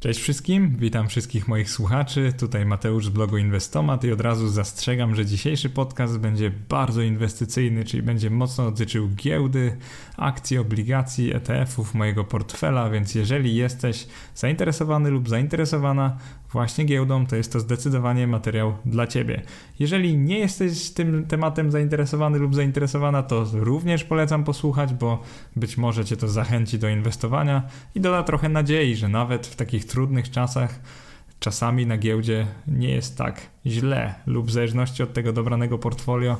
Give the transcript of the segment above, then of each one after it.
Cześć wszystkim, witam wszystkich moich słuchaczy. Tutaj Mateusz z blogu Inwestomat i od razu zastrzegam, że dzisiejszy podcast będzie bardzo inwestycyjny, czyli będzie mocno dotyczył giełdy, akcji, obligacji, ETF-ów, mojego portfela, więc jeżeli jesteś zainteresowany lub zainteresowana właśnie giełdą, to jest to zdecydowanie materiał dla Ciebie. Jeżeli nie jesteś tym tematem zainteresowany lub zainteresowana, to również polecam posłuchać, bo być może Cię to zachęci do inwestowania i doda trochę nadziei, że nawet w takich trudnych czasach czasami na giełdzie nie jest tak źle lub w zależności od tego dobranego portfolio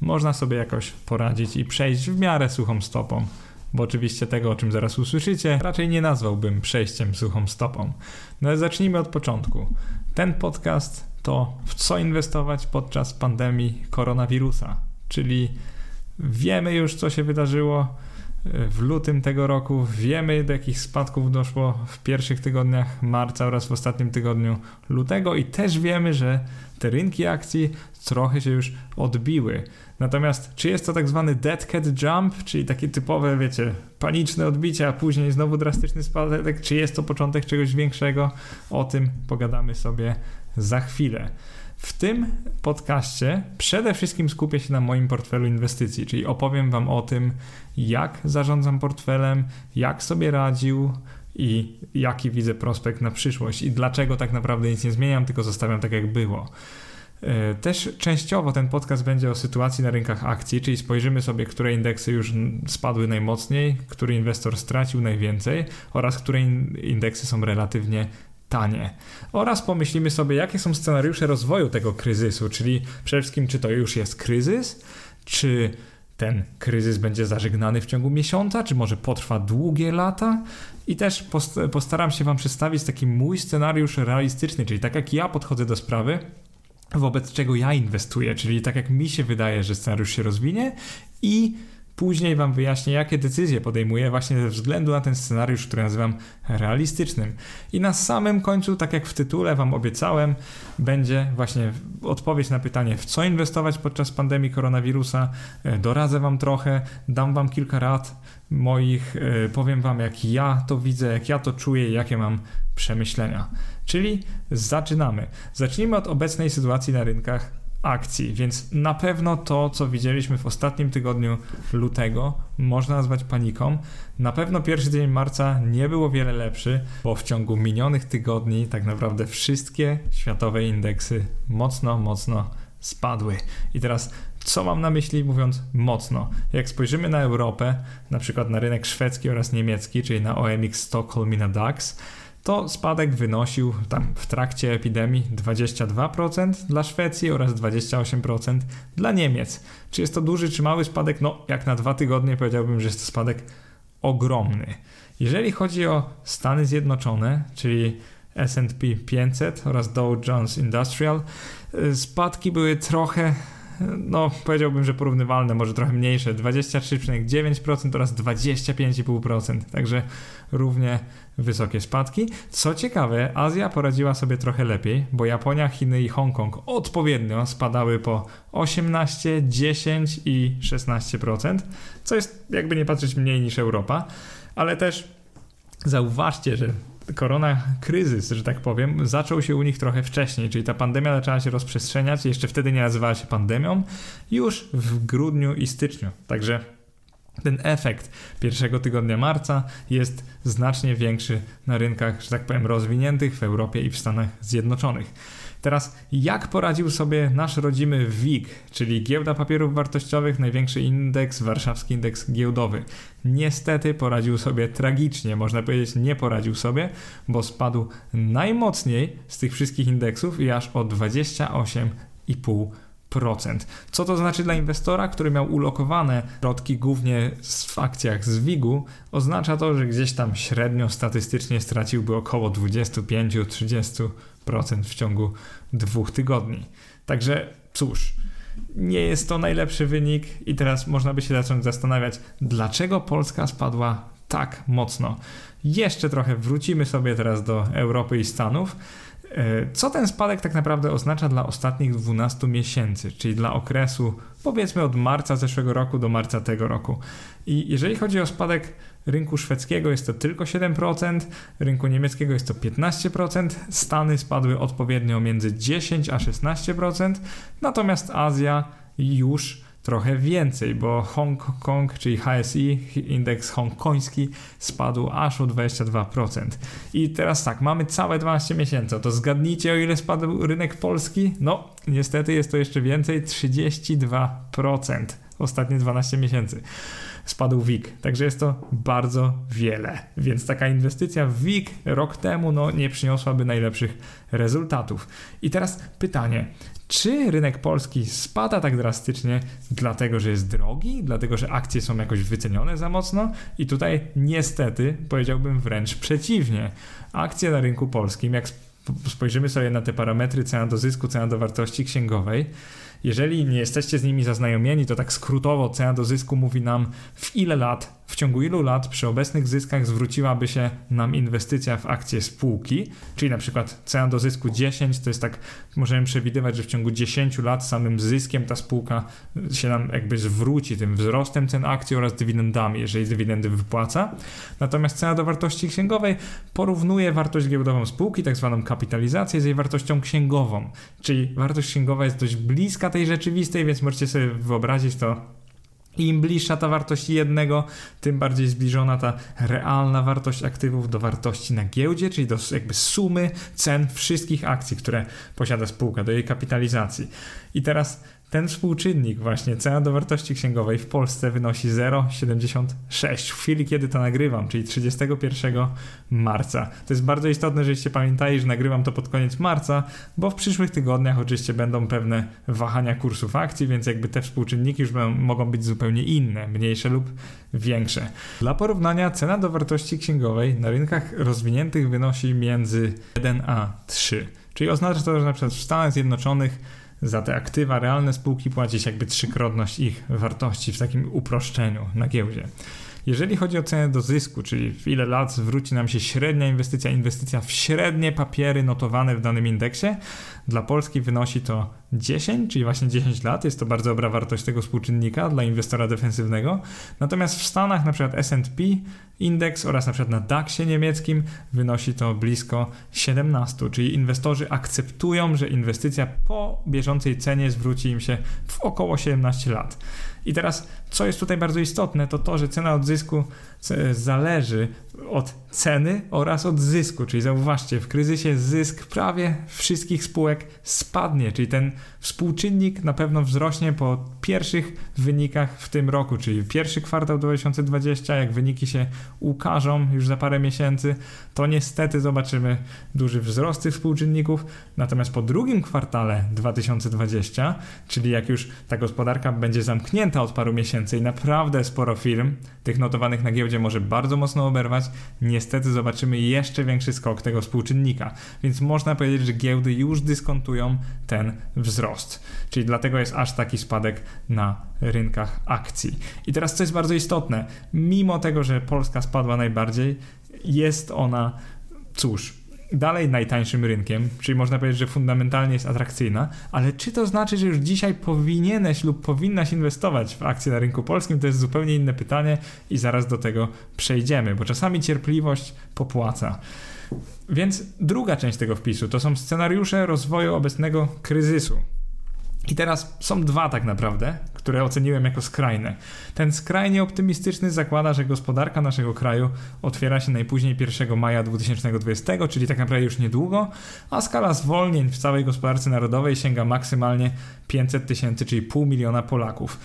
można sobie jakoś poradzić i przejść w miarę suchą stopą bo oczywiście tego, o czym zaraz usłyszycie, raczej nie nazwałbym przejściem suchą stopą. No ale zacznijmy od początku. Ten podcast to w co inwestować podczas pandemii koronawirusa, czyli wiemy już, co się wydarzyło w lutym tego roku. Wiemy, do jakich spadków doszło w pierwszych tygodniach marca oraz w ostatnim tygodniu lutego, i też wiemy, że te rynki akcji trochę się już odbiły. Natomiast czy jest to tak zwany dead cat jump, czyli takie typowe, wiecie, paniczne odbicie, a później znowu drastyczny spadek, czy jest to początek czegoś większego? O tym pogadamy sobie za chwilę. W tym podcaście przede wszystkim skupię się na moim portfelu inwestycji, czyli opowiem Wam o tym, jak zarządzam portfelem, jak sobie radził i jaki widzę prospekt na przyszłość i dlaczego tak naprawdę nic nie zmieniam, tylko zostawiam tak jak było. E, też częściowo ten podcast będzie o sytuacji na rynkach akcji, czyli spojrzymy sobie, które indeksy już spadły najmocniej, który inwestor stracił najwięcej oraz które indeksy są relatywnie tanie. Oraz pomyślimy sobie, jakie są scenariusze rozwoju tego kryzysu, czyli przede wszystkim, czy to już jest kryzys, czy ten kryzys będzie zażegnany w ciągu miesiąca, czy może potrwa długie lata. I też postaram się Wam przedstawić taki mój scenariusz realistyczny, czyli tak jak ja podchodzę do sprawy, wobec czego ja inwestuję, czyli tak jak mi się wydaje, że scenariusz się rozwinie i Później Wam wyjaśnię, jakie decyzje podejmuję właśnie ze względu na ten scenariusz, który nazywam realistycznym. I na samym końcu, tak jak w tytule Wam obiecałem, będzie właśnie odpowiedź na pytanie, w co inwestować podczas pandemii koronawirusa. E, doradzę Wam trochę, dam Wam kilka rad moich, e, powiem Wam, jak ja to widzę, jak ja to czuję, jakie mam przemyślenia. Czyli zaczynamy. Zacznijmy od obecnej sytuacji na rynkach akcji, więc na pewno to, co widzieliśmy w ostatnim tygodniu lutego, można nazwać paniką. Na pewno pierwszy dzień marca nie był o wiele lepszy, bo w ciągu minionych tygodni tak naprawdę wszystkie światowe indeksy mocno, mocno spadły. I teraz co mam na myśli mówiąc mocno? Jak spojrzymy na Europę, na przykład na rynek szwedzki oraz niemiecki, czyli na OMX Stockholm i na DAX, to spadek wynosił tam w trakcie epidemii 22% dla Szwecji oraz 28% dla Niemiec. Czy jest to duży czy mały spadek? No, jak na dwa tygodnie powiedziałbym, że jest to spadek ogromny. Jeżeli chodzi o Stany Zjednoczone, czyli S&P 500 oraz Dow Jones Industrial, y, spadki były trochę no powiedziałbym, że porównywalne, może trochę mniejsze, 23,9% oraz 25,5%, także równie wysokie spadki. Co ciekawe, Azja poradziła sobie trochę lepiej, bo Japonia, Chiny i Hongkong odpowiednio spadały po 18, 10 i 16%, co jest jakby nie patrzeć mniej niż Europa, ale też zauważcie, że korona kryzys, że tak powiem, zaczął się u nich trochę wcześniej, czyli ta pandemia zaczęła się rozprzestrzeniać, jeszcze wtedy nie nazywała się pandemią, już w grudniu i styczniu. Także ten efekt pierwszego tygodnia marca jest znacznie większy na rynkach, że tak powiem, rozwiniętych w Europie i w Stanach Zjednoczonych. Teraz, jak poradził sobie nasz rodzimy WIG, czyli Giełda Papierów Wartościowych, największy indeks, warszawski indeks giełdowy? Niestety poradził sobie tragicznie, można powiedzieć, nie poradził sobie, bo spadł najmocniej z tych wszystkich indeksów i aż o 28,5%. Co to znaczy dla inwestora, który miał ulokowane środki głównie w akcjach z WIG-u? Oznacza to, że gdzieś tam średnio statystycznie straciłby około 25-30% w ciągu dwóch tygodni. Także cóż, nie jest to najlepszy wynik i teraz można by się zacząć zastanawiać, dlaczego Polska spadła tak mocno. Jeszcze trochę wrócimy sobie teraz do Europy i Stanów. E, co ten spadek tak naprawdę oznacza dla ostatnich 12 miesięcy, czyli dla okresu powiedzmy od marca zeszłego roku do marca tego roku. I jeżeli chodzi o spadek rynku szwedzkiego jest to tylko 7%, rynku niemieckiego jest to 15%, Stany spadły odpowiednio między 10 a 16%, natomiast Azja już trochę więcej, bo Hongkong, czyli HSI, indeks hongkoński, spadł aż o 22%. I teraz tak, mamy całe 12 miesięcy. To zgadnijcie, o ile spadł rynek polski? No, niestety jest to jeszcze więcej 32% ostatnie 12 miesięcy spadł WIG. Także jest to bardzo wiele. Więc taka inwestycja w WIG rok temu no, nie przyniosłaby najlepszych rezultatów. I teraz pytanie, czy rynek polski spada tak drastycznie, dlatego że jest drogi, dlatego że akcje są jakoś wycenione za mocno? I tutaj niestety powiedziałbym wręcz przeciwnie. Akcje na rynku polskim, jak spojrzymy sobie na te parametry cena do zysku, cena do wartości księgowej, jeżeli nie jesteście z nimi zaznajomieni, to tak skrótowo cena do zysku mówi nam w ile lat w ciągu ilu lat przy obecnych zyskach zwróciłaby się nam inwestycja w akcje spółki, czyli na przykład cena do zysku 10, to jest tak, możemy przewidywać, że w ciągu 10 lat samym zyskiem ta spółka się nam jakby zwróci tym wzrostem cen akcji oraz dywidendami, jeżeli dywidendy wypłaca. Natomiast cena do wartości księgowej porównuje wartość giełdową spółki, tak zwaną kapitalizację, z jej wartością księgową, czyli wartość księgowa jest dość bliska tej rzeczywistej, więc możecie sobie wyobrazić to im bliższa ta wartość jednego, tym bardziej zbliżona ta realna wartość aktywów do wartości na giełdzie, czyli do jakby sumy cen wszystkich akcji, które posiada spółka, do jej kapitalizacji. I teraz ten współczynnik właśnie cena do wartości księgowej w Polsce wynosi 0,76 w chwili, kiedy to nagrywam, czyli 31 marca. To jest bardzo istotne, żebyście pamiętali, że nagrywam to pod koniec marca, bo w przyszłych tygodniach oczywiście będą pewne wahania kursów akcji, więc jakby te współczynniki już mogą być zupełnie inne, mniejsze lub większe. Dla porównania cena do wartości księgowej na rynkach rozwiniętych wynosi między 1 a 3. Czyli oznacza to, że na przykład w Stanach Zjednoczonych za te aktywa realne spółki płacić jakby trzykrotność ich wartości w takim uproszczeniu na giełdzie. Jeżeli chodzi o cenę do zysku, czyli w ile lat zwróci nam się średnia inwestycja, inwestycja w średnie papiery notowane w danym indeksie, dla Polski wynosi to 10, czyli właśnie 10 lat. Jest to bardzo dobra wartość tego współczynnika dla inwestora defensywnego. Natomiast w Stanach, na przykład S&P indeks oraz na przykład na DAXie niemieckim wynosi to blisko 17, czyli inwestorzy akceptują, że inwestycja po bieżącej cenie zwróci im się w około 17 lat. I teraz, co jest tutaj bardzo istotne, to to, że cena odzysku zależy od ceny oraz od zysku. Czyli zauważcie, w kryzysie zysk prawie wszystkich spółek spadnie, czyli ten współczynnik na pewno wzrośnie po pierwszych wynikach w tym roku, czyli pierwszy kwartał 2020, jak wyniki się ukażą już za parę miesięcy, to niestety zobaczymy duży wzrost tych współczynników. Natomiast po drugim kwartale 2020, czyli jak już ta gospodarka będzie zamknięta od paru miesięcy i naprawdę sporo firm, tych notowanych na giełdzie może bardzo mocno oberwać, niestety zobaczymy jeszcze większy skok tego współczynnika. Więc można powiedzieć, że giełdy już dyskontują ten wzrost. Czyli dlatego jest aż taki spadek na rynkach akcji. I teraz co jest bardzo istotne, mimo tego, że Polska spadła najbardziej, jest ona, cóż, dalej najtańszym rynkiem, czyli można powiedzieć, że fundamentalnie jest atrakcyjna, ale czy to znaczy, że już dzisiaj powinieneś lub powinnaś inwestować w akcje na rynku polskim? To jest zupełnie inne pytanie i zaraz do tego przejdziemy, bo czasami cierpliwość popłaca. Więc druga część tego wpisu to są scenariusze rozwoju obecnego kryzysu. I teraz są dwa tak naprawdę, które oceniłem jako skrajne. Ten skrajnie optymistyczny zakłada, że gospodarka naszego kraju otwiera się najpóźniej 1 maja 2020, czyli tak naprawdę już niedługo, a skala zwolnień w całej gospodarce narodowej sięga maksymalnie 500 tysięcy, czyli pół miliona Polaków.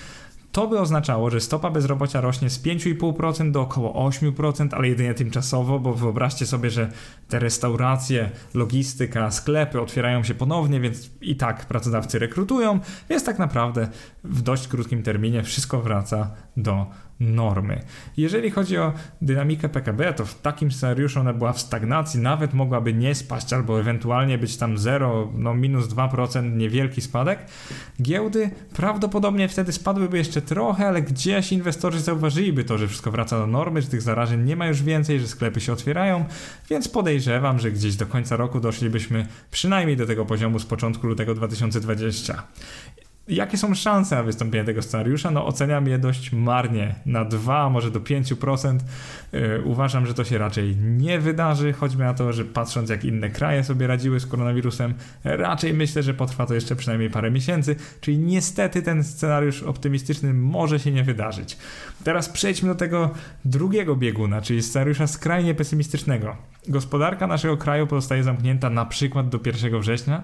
To by oznaczało, że stopa bezrobocia rośnie z 5,5% do około 8%, ale jedynie tymczasowo, bo wyobraźcie sobie, że te restauracje, logistyka, sklepy otwierają się ponownie, więc i tak pracodawcy rekrutują, więc tak naprawdę w dość krótkim terminie wszystko wraca do normy. Jeżeli chodzi o dynamikę PKB, to w takim scenariuszu ona była w stagnacji, nawet mogłaby nie spaść albo ewentualnie być tam 0, no minus 2%, niewielki spadek. Giełdy prawdopodobnie wtedy spadłyby jeszcze trochę, ale gdzieś inwestorzy zauważyliby to, że wszystko wraca do normy, że tych zarażeń nie ma już więcej, że sklepy się otwierają, więc podejrzewam, że gdzieś do końca roku doszlibyśmy przynajmniej do tego poziomu z początku lutego 2020. Jakie są szanse na wystąpienie tego scenariusza? No oceniam je dość marnie, na 2, może do 5%. Yy, uważam, że to się raczej nie wydarzy, choćby na to, że patrząc jak inne kraje sobie radziły z koronawirusem, raczej myślę, że potrwa to jeszcze przynajmniej parę miesięcy, czyli niestety ten scenariusz optymistyczny może się nie wydarzyć. Teraz przejdźmy do tego drugiego bieguna, czyli scenariusza skrajnie pesymistycznego. Gospodarka naszego kraju pozostaje zamknięta na przykład do 1 września.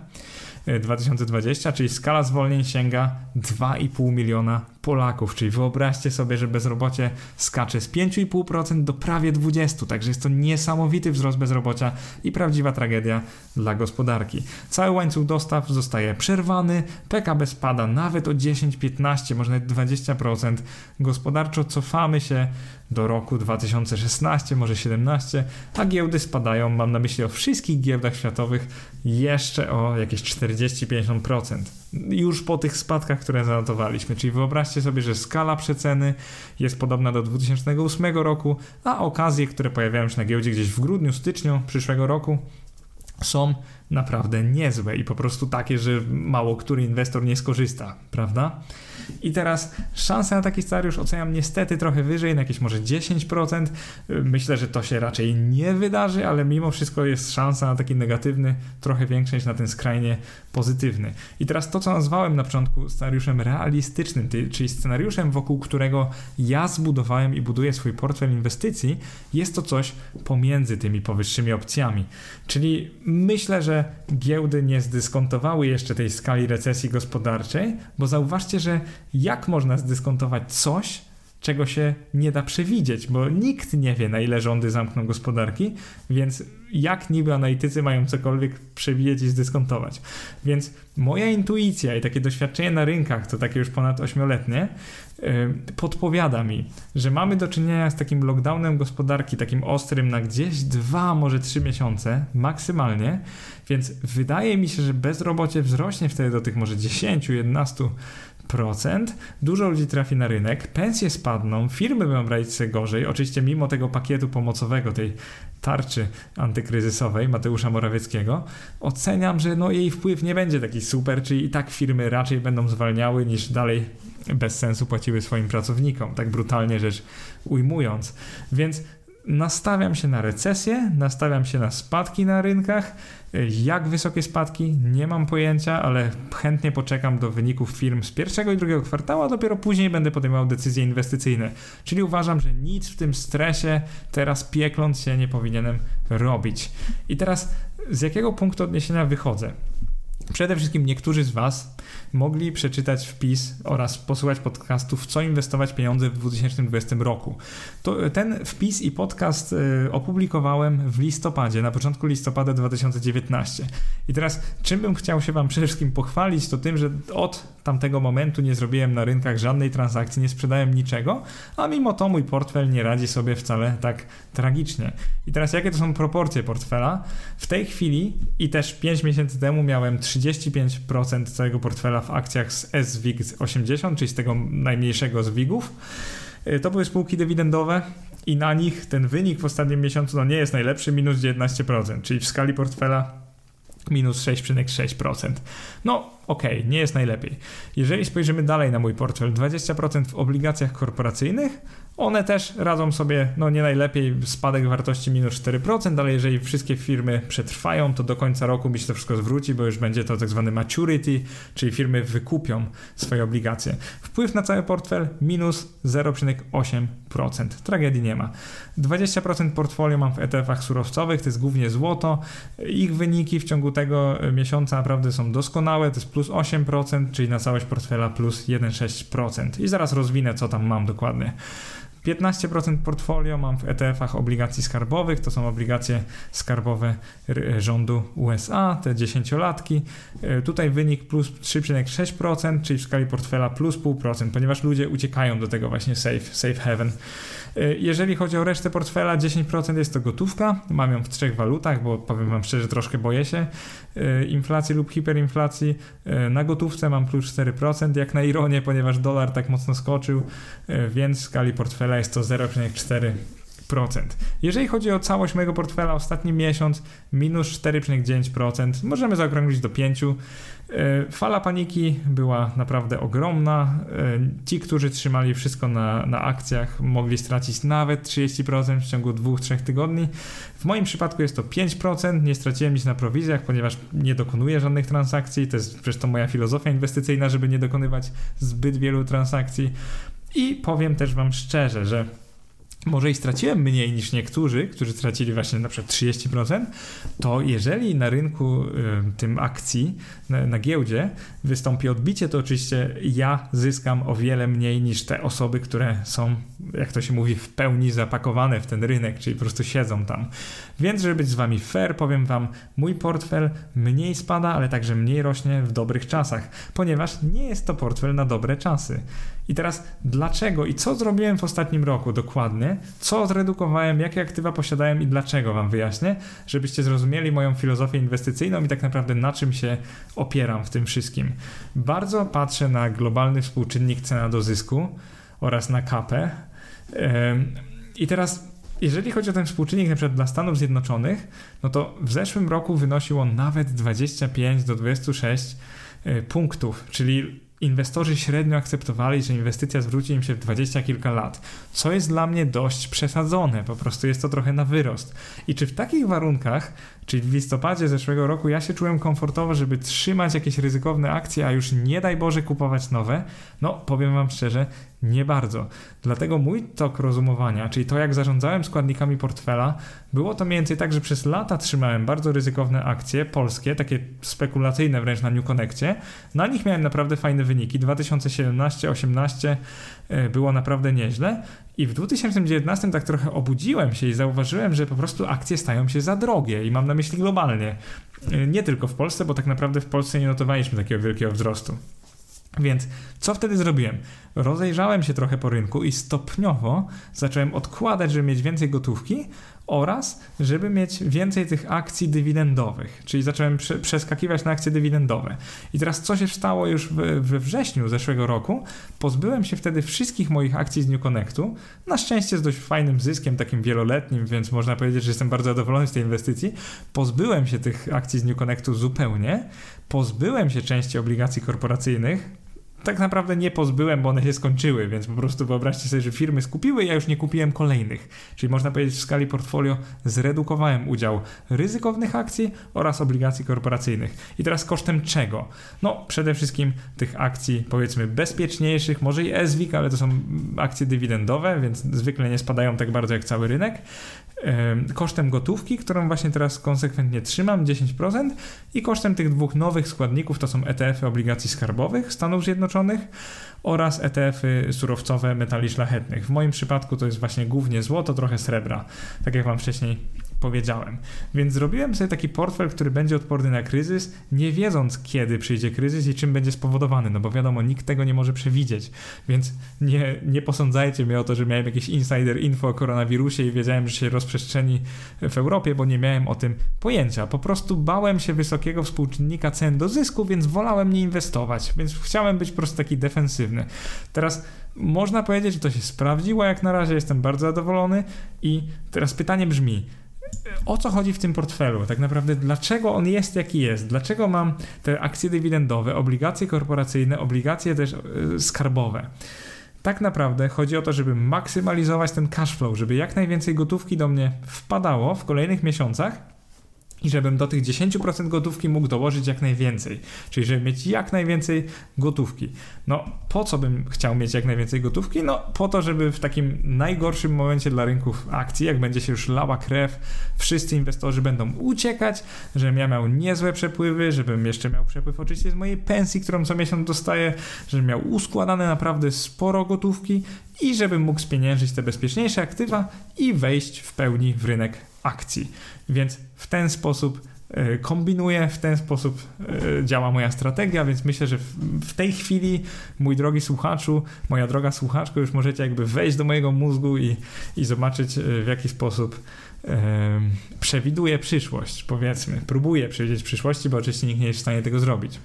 2020, czyli skala zwolnień sięga 2,5 miliona Polaków, czyli wyobraźcie sobie, że bezrobocie skacze z 5,5% do prawie 20%, także jest to niesamowity wzrost bezrobocia i prawdziwa tragedia dla gospodarki. Cały łańcuch dostaw zostaje przerwany, PKB spada nawet o 10-15, może nawet 20%. Gospodarczo cofamy się do roku 2016, może 17, a giełdy spadają, mam na myśli o wszystkich giełdach światowych, jeszcze o jakieś 40-50%. Już po tych spadkach, które zanotowaliśmy. Czyli wyobraźcie sobie, że skala przeceny jest podobna do 2008 roku, a okazje, które pojawiają się na giełdzie gdzieś w grudniu, styczniu przyszłego roku, są naprawdę niezłe i po prostu takie, że mało który inwestor nie skorzysta, prawda? I teraz szanse na taki scenariusz oceniam niestety trochę wyżej, na jakieś może 10%. Myślę, że to się raczej nie wydarzy, ale mimo wszystko jest szansa na taki negatywny trochę większa niż na ten skrajnie pozytywny. I teraz to, co nazwałem na początku scenariuszem realistycznym, czyli scenariuszem, wokół którego ja zbudowałem i buduję swój portfel inwestycji, jest to coś pomiędzy tymi powyższymi opcjami. Czyli myślę, że giełdy nie zdyskontowały jeszcze tej skali recesji gospodarczej, bo zauważcie, że jak można zdyskontować coś, czego się nie da przewidzieć, bo nikt nie wie, na ile rządy zamkną gospodarki, więc jak niby analitycy mają cokolwiek przewidzieć i zdyskontować. Więc moja intuicja i takie doświadczenie na rynkach, to takie już ponad ośmioletnie, podpowiada mi, że mamy do czynienia z takim lockdownem gospodarki, takim ostrym na gdzieś dwa, może trzy miesiące maksymalnie, więc wydaje mi się, że bezrobocie wzrośnie wtedy do tych może 10, 11 dużo ludzi trafi na rynek, pensje spadną, firmy będą brać sobie gorzej, oczywiście mimo tego pakietu pomocowego, tej tarczy antykryzysowej Mateusza Morawieckiego, oceniam, że no jej wpływ nie będzie taki super, czyli i tak firmy raczej będą zwalniały niż dalej bez sensu płaciły swoim pracownikom, tak brutalnie rzecz ujmując. Więc nastawiam się na recesję, nastawiam się na spadki na rynkach. Jak wysokie spadki? Nie mam pojęcia, ale chętnie poczekam do wyników firm z pierwszego i drugiego kwartału, a dopiero później będę podejmował decyzje inwestycyjne. Czyli uważam, że nic w tym stresie teraz piekląc się nie powinienem robić. I teraz z jakiego punktu odniesienia wychodzę? Przede wszystkim niektórzy z Was mogli przeczytać wpis oraz posłuchać podcastów, co inwestować pieniądze w 2020 roku. To, ten wpis i podcast y, opublikowałem w listopadzie, na początku listopada 2019. I teraz, czym bym chciał się Wam przede wszystkim pochwalić, to tym, że od tamtego momentu nie zrobiłem na rynkach żadnej transakcji, nie sprzedałem niczego, a mimo to mój portfel nie radzi sobie wcale tak tragicznie. I teraz, jakie to są proporcje portfela? W tej chwili i też 5 miesięcy temu miałem 35% całego portfela w akcjach z SWIG 80, czyli z tego najmniejszego z WIGów. Y, to były spółki dywidendowe i na nich ten wynik w ostatnim miesiącu no nie jest najlepszy, minus 19%, czyli w skali portfela minus 6,6%. No okay, nie jest najlepiej. Jeżeli spojrzymy dalej na mój portfel, 20% w obligacjach korporacyjnych, one też radzą sobie, no nie najlepiej, spadek wartości minus 4%, ale jeżeli wszystkie firmy przetrwają, to do końca roku mi się to wszystko zwróci, bo już będzie to tak zwany maturity, czyli firmy wykupią swoje obligacje. Wpływ na cały portfel minus 0,8%. Tragedii nie ma. 20% portfolio mam w ETF-ach surowcowych, to jest głównie złoto. Ich wyniki w ciągu tego miesiąca naprawdę są doskonałe, to jest plus 8%, czyli na całość portfela plus 1,6%. I zaraz rozwinę, co tam mam dokładnie. 15% portfolio mam w ETF-ach obligacji skarbowych, to są obligacje skarbowe rządu USA, te 10-latki. E, tutaj wynik plus 3,6%, czyli w skali portfela plus 0,5%, ponieważ ludzie uciekają do tego właśnie safe, safe haven. E, jeżeli chodzi o resztę portfela, 10% jest to gotówka. Mam ją w trzech walutach, bo powiem Wam szczerze, troszkę boję się e, inflacji lub hiperinflacji. Na gotówce mam plus 4%, jak na ironię, ponieważ dolar tak mocno skoczył, więc w skali portfela jest to 0,4%. Jeżeli chodzi o całość mojego portfela, ostatni miesiąc minus 4,9%, możemy zaokrąglić do 5%. E, fala paniki była naprawdę ogromna. E, ci, którzy trzymali wszystko na, na akcjach, mogli stracić nawet 30% w ciągu 2-3 tygodni. W moim przypadku jest to 5%. Nie straciłem nic na prowizjach, ponieważ nie dokonuję żadnych transakcji. To jest zresztą moja filozofia inwestycyjna, żeby nie dokonywać zbyt wielu transakcji. I powiem też Wam szczerze, że może i straciłem mniej niż niektórzy, którzy stracili właśnie na przykład 30%, to jeżeli na rynku tym akcji, na, na, giełdzie wystąpi odbicie, to oczywiście ja zyskam o wiele mniej niż te osoby, które są, jak to się mówi, w pełni zapakowane w ten rynek, czyli po prostu siedzą tam. Więc, żeby być z wami fair, powiem wam, mój portfel mniej spada, ale także mniej rośnie w dobrych czasach, ponieważ nie jest to portfel na dobre czasy. I teraz dlaczego i co zrobiłem w ostatnim roku dokładnie, co zredukowałem, jakie aktywa posiadałem i dlaczego wam wyjaśnię, żebyście zrozumieli moją filozofię inwestycyjną i tak naprawdę na czym się opieram w tym wszystkim. Bardzo patrzę na globalny współczynnik cena do zysku oraz na kapę. I teraz jeżeli chodzi o ten współczynnik przykład dla Stanów Zjednoczonych, no to w zeszłym roku wynosił on nawet 25 do 26 e, punktów, czyli inwestorzy średnio akceptowali, że inwestycja zwróci im się w dwadzieścia kilka lat, co jest dla mnie dość przesadzone, po prostu jest to trochę na wyrost. I czy w takich warunkach, czyli w listopadzie zeszłego roku, ja się czułem komfortowo, żeby trzymać jakieś ryzykowne akcje, a już nie daj Boże kupować nowe? No, powiem Wam szczerze, nie bardzo. Dlatego mój tok rozumowania, czyli to jak zarządzałem składnikami portfela, było to mniej więcej tak, że przez lata trzymałem bardzo ryzykowne akcje polskie, takie spekulacyjne wręcz na New Connectie. Na nich miałem naprawdę fajne wyniki. 2017-18 e, było naprawdę nieźle. I w 2019 tak trochę obudziłem się i zauważyłem, że po prostu akcje stają się za drogie i mam na myśli globalnie. E, nie tylko w Polsce, bo tak naprawdę w Polsce nie notowaliśmy takiego wielkiego wzrostu. Więc co wtedy zrobiłem? Rozejrzałem się trochę po rynku i stopniowo zacząłem odkładać, żeby mieć więcej gotówki oraz żeby mieć więcej tych akcji dywidendowych, czyli zacząłem prze przeskakiwać na akcje dywidendowe. I teraz co się stało już we wrześniu zeszłego roku? Pozbyłem się wtedy wszystkich moich akcji z New Connectu, na szczęście z dość fajnym zyskiem, takim wieloletnim, więc można powiedzieć, że jestem bardzo zadowolony z tej inwestycji. Pozbyłem się tych akcji z New Connectu zupełnie, pozbyłem się części obligacji korporacyjnych, tak naprawdę nie pozbyłem, bo one się skończyły, więc po prostu wyobraźcie sobie, że firmy skupiły, ja już nie kupiłem kolejnych. Czyli można powiedzieć, w skali portfolio zredukowałem udział ryzykownych akcji oraz obligacji korporacyjnych. I teraz kosztem czego? No, przede wszystkim tych akcji, powiedzmy, bezpieczniejszych, może i SWIG, ale to są akcje dywidendowe, więc zwykle nie spadają tak bardzo jak cały rynek kosztem gotówki, którą właśnie teraz konsekwentnie trzymam 10% i kosztem tych dwóch nowych składników, to są ETF-y obligacji skarbowych Stanów Zjednoczonych oraz ETF-y surowcowe metali szlachetnych. W moim przypadku to jest właśnie głównie złoto, trochę srebra, tak jak wam wcześniej powiedziałem. Więc zrobiłem sobie taki portfel, który będzie odporny na kryzys, nie wiedząc kiedy przyjdzie kryzys i czym będzie spowodowany, no bo wiadomo, nikt tego nie może przewidzieć. Więc nie, nie posądzajcie mnie o to, że miałem jakieś insider info o koronawirusie i wiedziałem, że się rozprzestrzeni w Europie, bo nie miałem o tym pojęcia. Po prostu bałem się wysokiego współczynnika cen do zysku, więc wolałem nie inwestować, więc chciałem być po prostu taki defensywny. Teraz można powiedzieć, że to się sprawdziło, jak na razie jestem bardzo zadowolony i teraz pytanie brzmi, o co chodzi w tym portfelu? Tak naprawdę, dlaczego on jest jaki jest? Dlaczego mam te akcje dywidendowe, obligacje korporacyjne, obligacje też yy, skarbowe? Tak naprawdę chodzi o to, żeby maksymalizować ten cash flow, żeby jak najwięcej gotówki do mnie wpadało w kolejnych miesiącach i żebym do tych 10% gotówki mógł dołożyć jak najwięcej. Czyli żeby mieć jak najwięcej gotówki. No, po co bym chciał mieć jak najwięcej gotówki? No, po to, żeby w takim najgorszym momencie dla rynków akcji, jak będzie się już lała krew, wszyscy inwestorzy będą uciekać, żebym ja miał niezłe przepływy, żebym jeszcze miał przepływ oczywiście z mojej pensji, którą co miesiąc dostaję, żebym miał uskładane naprawdę sporo gotówki i żebym mógł spieniężyć te bezpieczniejsze aktywa i wejść w pełni w rynek akcji. Więc w ten sposób e, kombinuję, w ten sposób e, działa moja strategia, więc myślę, że w tej chwili, mój drogi słuchaczu, moja droga słuchaczko, już możecie jakby wejść do mojego mózgu i, i zobaczyć e, w jaki sposób przewiduje przyszłość, powiedzmy, próbuje przewidzieć przyszłości, bo oczywiście nikt nie jest w stanie tego zrobić.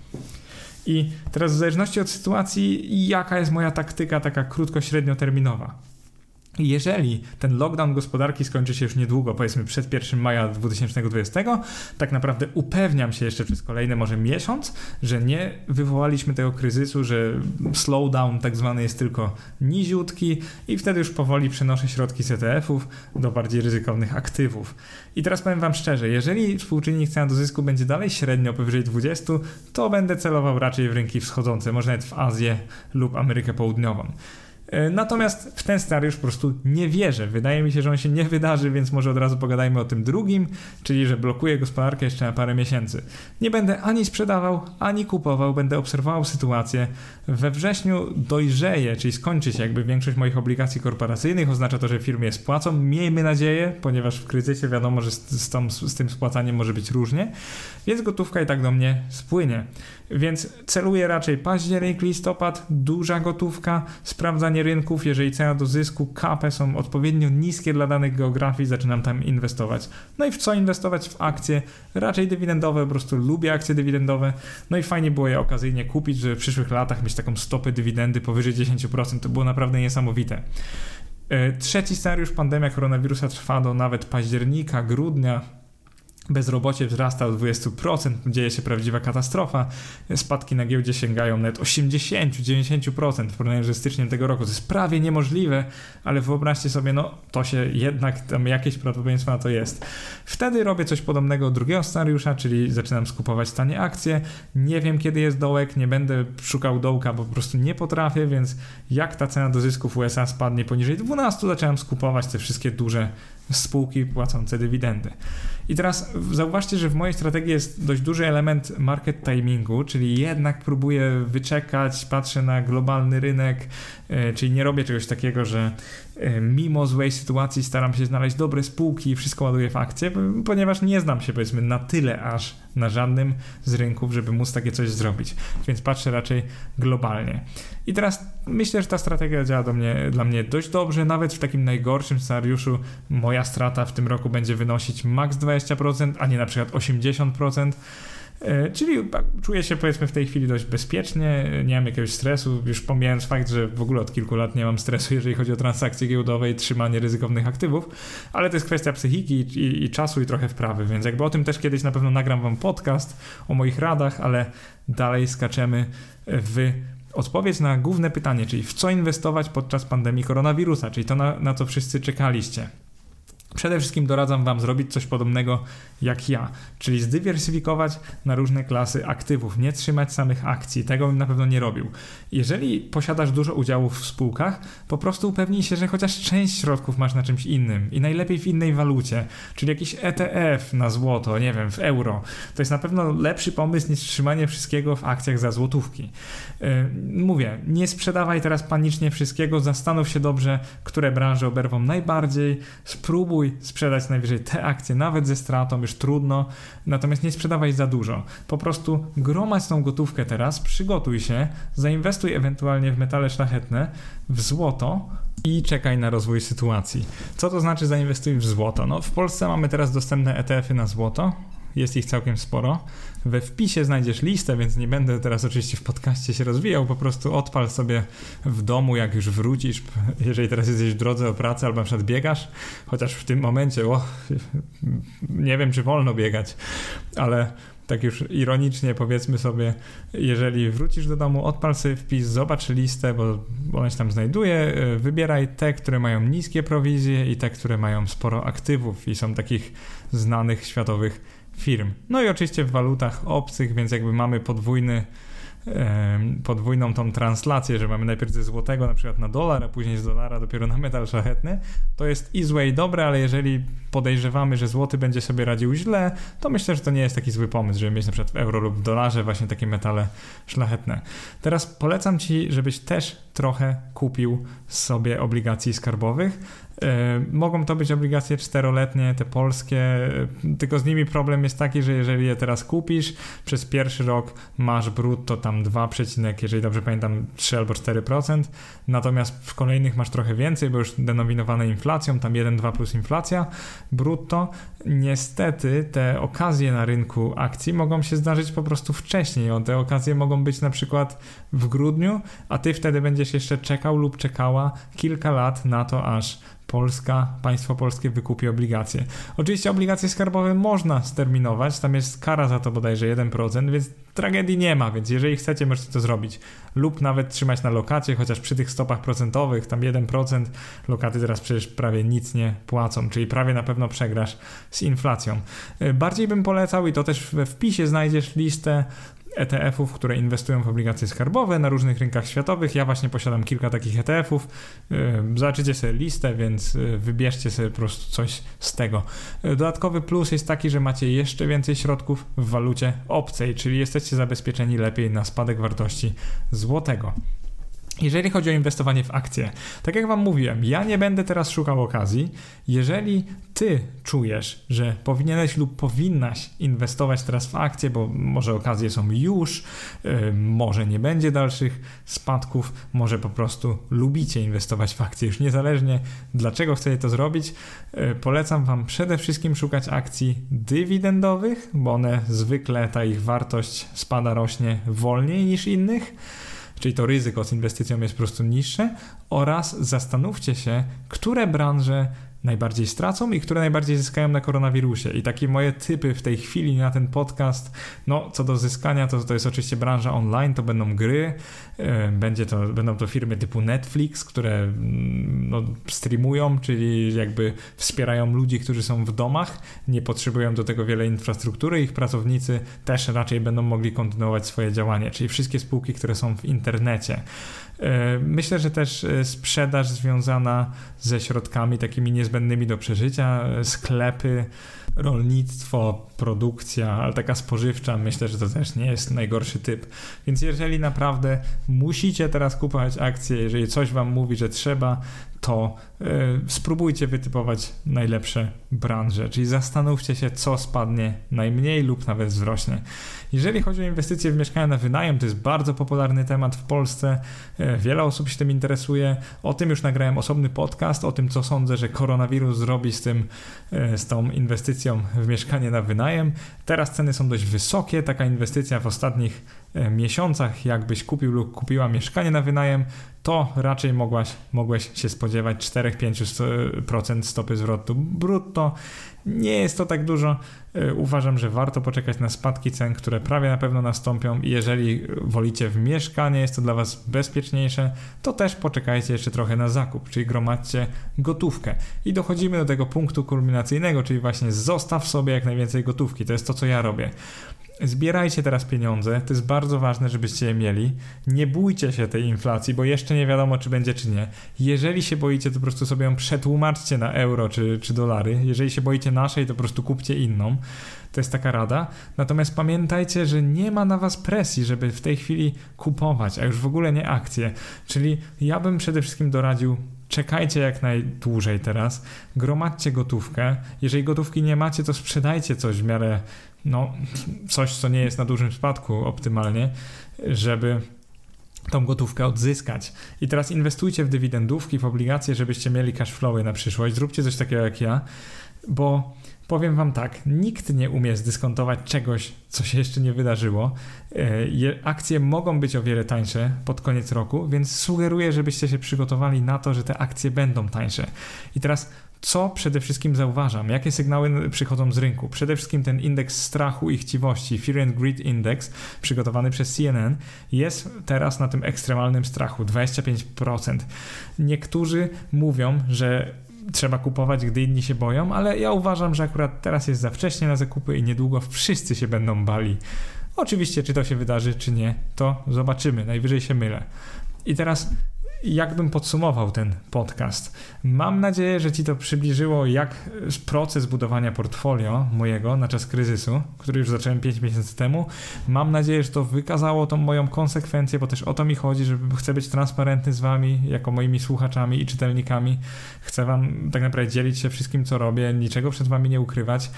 I teraz w zależności od sytuacji, jaka jest moja taktyka taka krótko-średnioterminowa. Jeżeli ten lockdown gospodarki skończy się już niedługo, powiedzmy przed 1 maja 2020, tak naprawdę upewniam się jeszcze przez kolejny może miesiąc, że nie wywołaliśmy tego kryzysu, że slowdown tak zwany jest tylko niziutki i wtedy już powoli przenoszę środki z ETF-ów do bardziej ryzykownych aktywów. I teraz powiem Wam szczerze, jeżeli współczynnik cena do zysku będzie dalej średnio powyżej 20, to będę celował raczej w rynki wschodzące, może nawet w Azję lub Amerykę Południową. E, natomiast w ten scenariusz po prostu nie wierzę. Wydaje mi się, że on się nie wydarzy, więc może od razu pogadajmy o tym drugim, czyli że blokuje gospodarkę jeszcze na parę miesięcy. Nie będę ani sprzedawał, ani kupował, będę obserwował sytuację. We wrześniu dojrzeje, czyli skończy się jakby większość moich obligacji korporacyjnych. Oznacza to, że firmy je spłacą. Miejmy nadzieję, ponieważ w kryzysie wiadomo, że z, tą, z tym spłacaniem może być różnie, więc gotówka i tak do mnie spłynie. Więc celuję raczej październik, listopad, duża gotówka, sprawdzanie rynków. Jeżeli cena do zysku, kapę są odpowiednio niskie dla danych geografii, zaczynam tam inwestować. No i w co inwestować? W akcje raczej dywidendowe, po prostu lubię akcje dywidendowe. No i fajnie było je okazyjnie kupić, żeby w przyszłych latach mieć taką stopę dywidendy powyżej 10%. To było naprawdę niesamowite. E, trzeci scenariusz, pandemia koronawirusa trwa do nawet października, grudnia, Bezrobocie wzrasta o 20%, dzieje się prawdziwa katastrofa. Spadki na giełdzie sięgają nawet 80-90% w porównaniu ze styczniem tego roku. To jest prawie niemożliwe, ale wyobraźcie sobie, no to się jednak tam jakieś prawdopodobieństwo na to jest. Wtedy robię coś podobnego drugiego scenariusza, czyli zaczynam skupować tanie akcje. Nie wiem kiedy jest dołek, nie będę szukał dołka, bo po prostu nie potrafię, więc jak ta cena do zysków USA spadnie poniżej 12, zaczynam skupować te wszystkie duże spółki płacące dywidendy. I teraz zauważcie, że w mojej strategii jest dość duży element market timingu, czyli jednak próbuję wyczekać, patrzę na globalny rynek, e, czyli nie robię czegoś takiego, że e, mimo złej sytuacji staram się znaleźć dobre spółki i wszystko ładuję w akcje, ponieważ nie znam się powiedzmy na tyle aż na żadnym z rynków, żeby móc takie coś zrobić. Więc patrzę raczej globalnie. I teraz myślę, że ta strategia działa do mnie, dla mnie dość dobrze. Nawet w takim najgorszym scenariuszu moja strata w tym roku będzie wynosić maks 20%, a nie na przykład 80%. E, czyli czuję się powiedzmy w tej chwili dość bezpiecznie, nie mam jakiegoś stresu, już pomijając fakt, że w ogóle od kilku lat nie mam stresu, jeżeli chodzi o transakcje giełdowe i trzymanie ryzykownych aktywów, ale to jest kwestia psychiki i, i czasu i trochę wprawy, więc jakby o tym też kiedyś na pewno nagram wam podcast o moich radach, ale dalej skaczemy w odpowiedź na główne pytanie, czyli w co inwestować podczas pandemii koronawirusa, czyli to na, na co wszyscy czekaliście. Przede wszystkim doradzam Wam zrobić coś podobnego jak ja, czyli zdywersyfikować na różne klasy aktywów, nie trzymać samych akcji. Tego bym na pewno nie robił. Jeżeli posiadasz dużo udziałów w spółkach, po prostu upewnij się, że chociaż część środków masz na czymś innym i najlepiej w innej walucie, czyli jakiś ETF na złoto, nie wiem, w euro. To jest na pewno lepszy pomysł niż trzymanie wszystkiego w akcjach za złotówki. Yy, mówię, nie sprzedawaj teraz panicznie wszystkiego, zastanów się dobrze, które branże oberwą najbardziej, spróbuj sprzedać najwyżej te akcje, nawet ze stratą, już trudno, natomiast nie sprzedawaj za dużo. Po prostu gromadź tą gotówkę teraz, przygotuj się, zainwestuj ewentualnie w metale szlachetne, w złoto, i czekaj na rozwój sytuacji. Co to znaczy zainwestuj w złoto? No, w Polsce mamy teraz dostępne ETF-y na złoto jest ich całkiem sporo. We wpisie znajdziesz listę, więc nie będę teraz oczywiście w podcaście się rozwijał, po prostu odpal sobie w domu, jak już wrócisz, jeżeli teraz jesteś w drodze o pracę albo na przykład biegasz, chociaż w tym momencie, o, nie wiem czy wolno biegać, ale tak już ironicznie powiedzmy sobie, jeżeli wrócisz do domu, odpal sobie wpis, zobacz listę, bo ona się tam znajduje, wybieraj te, które mają niskie prowizje i te, które mają sporo aktywów i są takich znanych światowych firm. No i oczywiście w walutach obcych, więc jakby mamy podwójny podwójną tą translację, że mamy najpierw ze złotego na przykład na dolar, a później z dolara dopiero na metal szlachetny, to jest i złe i dobre, ale jeżeli podejrzewamy, że złoty będzie sobie radził źle, to myślę, że to nie jest taki zły pomysł, żeby mieć na przykład w euro lub w dolarze właśnie takie metale szlachetne. Teraz polecam Ci, żebyś też trochę kupił sobie obligacji skarbowych. E, mogą to być obligacje czteroletnie, te polskie, e, tylko z nimi problem jest taki, że jeżeli je teraz kupisz, przez pierwszy rok masz brutto tam 2, jeżeli dobrze pamiętam 3 albo 4%, natomiast w kolejnych masz trochę więcej, bo już denominowane inflacją, tam 1-2 plus inflacja brutto. Niestety te okazje na rynku akcji mogą się zdarzyć po prostu wcześniej. Te okazje mogą być na przykład w grudniu, a ty wtedy będziesz jeszcze czekał lub czekała kilka lat na to, aż Polska, państwo polskie wykupi obligacje. Oczywiście obligacje skarbowe można sterminować, tam jest kara za to bodajże 1%, więc tragedii nie ma, więc jeżeli chcecie, możecie to zrobić. Lub nawet trzymać na lokacie, chociaż przy tych stopach procentowych, tam 1%, lokaty teraz przecież prawie nic nie płacą, czyli prawie na pewno przegrasz z inflacją. E, bardziej bym polecał, i to też we wpisie znajdziesz listę ETF-ów, które inwestują w obligacje skarbowe na różnych rynkach światowych. Ja właśnie posiadam kilka takich ETF-ów. Zobaczycie sobie listę, więc y, wybierzcie sobie po prostu coś z tego. Y, dodatkowy plus jest taki, że macie jeszcze więcej środków w walucie obcej, czyli jesteście zabezpieczeni lepiej na spadek wartości złotego. Jeżeli chodzi o inwestowanie w akcje, tak jak Wam mówiłem, ja nie będę teraz szukał okazji. Jeżeli Ty czujesz, że powinieneś lub powinnaś inwestować teraz w akcje, bo może okazje są już, yy, może nie będzie dalszych spadków, może po prostu lubicie inwestować w akcje, już niezależnie dlaczego chcecie to zrobić, yy, polecam Wam przede wszystkim szukać akcji dywidendowych, bo one zwykle ta ich wartość spada, rośnie wolniej niż innych czyli to ryzyko z inwestycją jest po prostu niższe, oraz zastanówcie się, które branże najbardziej stracą i które najbardziej zyskają na koronawirusie. I takie moje typy w tej chwili na ten podcast, no co do zyskania, to, to jest oczywiście branża online, to będą gry, e, będzie to, będą to firmy typu Netflix, które mm, no, streamują, czyli jakby wspierają ludzi, którzy są w domach, nie potrzebują do tego wiele infrastruktury, ich pracownicy też raczej będą mogli kontynuować swoje działanie, czyli wszystkie spółki, które są w internecie. E, myślę, że też e, sprzedaż związana ze środkami takimi niezbędnymi do przeżycia, e, sklepy, rolnictwo, produkcja, ale taka spożywcza, myślę, że to też nie jest najgorszy typ. Więc jeżeli naprawdę musicie teraz kupować akcje, jeżeli coś wam mówi, że trzeba, to y, spróbujcie wytypować najlepsze branże, czyli zastanówcie się, co spadnie najmniej lub nawet wzrośnie. Jeżeli chodzi o inwestycje w mieszkania na wynajem, to jest bardzo popularny temat w Polsce. Y, wiele osób się tym interesuje. O tym już nagrałem osobny podcast, o tym, co sądzę, że koronawirus zrobi z tym, y, z tą inwestycją w mieszkanie na wynajem. Teraz ceny są dość wysokie. Taka inwestycja w ostatnich miesiącach, jakbyś kupił lub kupiła mieszkanie na wynajem, to raczej mogłaś, mogłeś się spodziewać 4-5% stopy zwrotu brutto. Nie jest to tak dużo. E, uważam, że warto poczekać na spadki cen, które prawie na pewno nastąpią. Jeżeli wolicie w mieszkanie, jest to dla Was bezpieczniejsze, to też poczekajcie jeszcze trochę na zakup, czyli gromadźcie gotówkę. I dochodzimy do tego punktu kulminacyjnego, czyli właśnie zostaw sobie jak najwięcej gotówki. To jest to, co ja robię. Zbierajcie teraz pieniądze, to jest bardzo ważne, żebyście je mieli. Nie bójcie się tej inflacji, bo jeszcze nie wiadomo, czy będzie, czy nie. Jeżeli się boicie, to po prostu sobie ją przetłumaczcie na euro czy, czy dolary. Jeżeli się boicie naszej, to po prostu kupcie inną. To jest taka rada. Natomiast pamiętajcie, że nie ma na was presji, żeby w tej chwili kupować, a już w ogóle nie akcje. Czyli ja bym przede wszystkim doradził czekajcie jak najdłużej teraz, gromadźcie gotówkę. Jeżeli gotówki nie macie, to sprzedajcie coś w miarę no, coś, co nie jest na dużym spadku optymalnie, żeby tą gotówkę odzyskać. I teraz inwestujcie w dywidendówki, w obligacje, żebyście mieli cash flowy na przyszłość. Zróbcie coś takiego jak ja, bo powiem wam tak, nikt nie umie zdyskontować czegoś, co się jeszcze nie wydarzyło. E, akcje mogą być o wiele tańsze pod koniec roku, więc sugeruję, żebyście się przygotowali na to, że te akcje będą tańsze. I teraz co przede wszystkim zauważam? Jakie sygnały przychodzą z rynku? Przede wszystkim ten indeks strachu i chciwości, Fear and Greed Index, przygotowany przez CNN, jest teraz na tym ekstremalnym strachu 25%. Niektórzy mówią, że trzeba kupować, gdy inni się boją, ale ja uważam, że akurat teraz jest za wcześnie na zakupy i niedługo wszyscy się będą bali Oczywiście, czy to się wydarzy, czy nie, to zobaczymy. Najwyżej się mylę. I teraz jakbym podsumował ten podcast. Mam nadzieję, że Ci to przybliżyło, jak proces budowania portfolio mojego na czas kryzysu, który już zacząłem 5 miesięcy temu. Mam nadzieję, że to wykazało tą moją konsekwencję, bo też o to mi chodzi, że chcę być transparentny z Wami, jako moimi słuchaczami i czytelnikami. Chcę Wam tak naprawdę dzielić się wszystkim, co robię, niczego przed Wami nie ukrywać.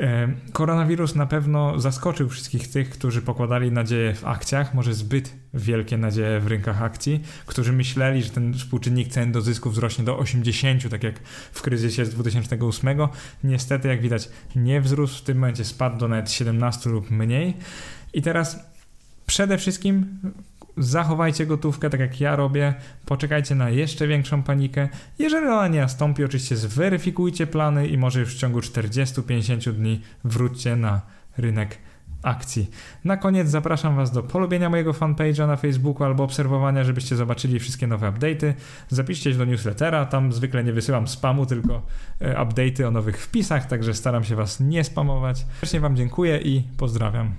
E, koronawirus na pewno zaskoczył wszystkich tych, którzy pokładali nadzieję w akcjach, może zbyt wielkie nadzieje w rynkach akcji, którzy myśleli, że ten współczynnik cen do zysku wzrośnie do 80, tak jak w kryzysie z 2008. Niestety, jak widać, nie wzrósł, w tym momencie spadł do nawet 17 lub mniej. I teraz przede wszystkim zachowajcie gotówkę tak jak ja robię, poczekajcie na jeszcze większą panikę. Jeżeli ona nie nastąpi, oczywiście zweryfikujcie plany i może już w ciągu 40-50 dni wróćcie na rynek akcji. Na koniec zapraszam Was do polubienia mojego fanpage'a na Facebooku albo obserwowania, żebyście zobaczyli wszystkie nowe update'y. Zapiszcie się do newslettera, tam zwykle nie wysyłam spamu, tylko e, update'y o nowych wpisach, także staram się Was nie spamować. Serdecznie Wam dziękuję i pozdrawiam.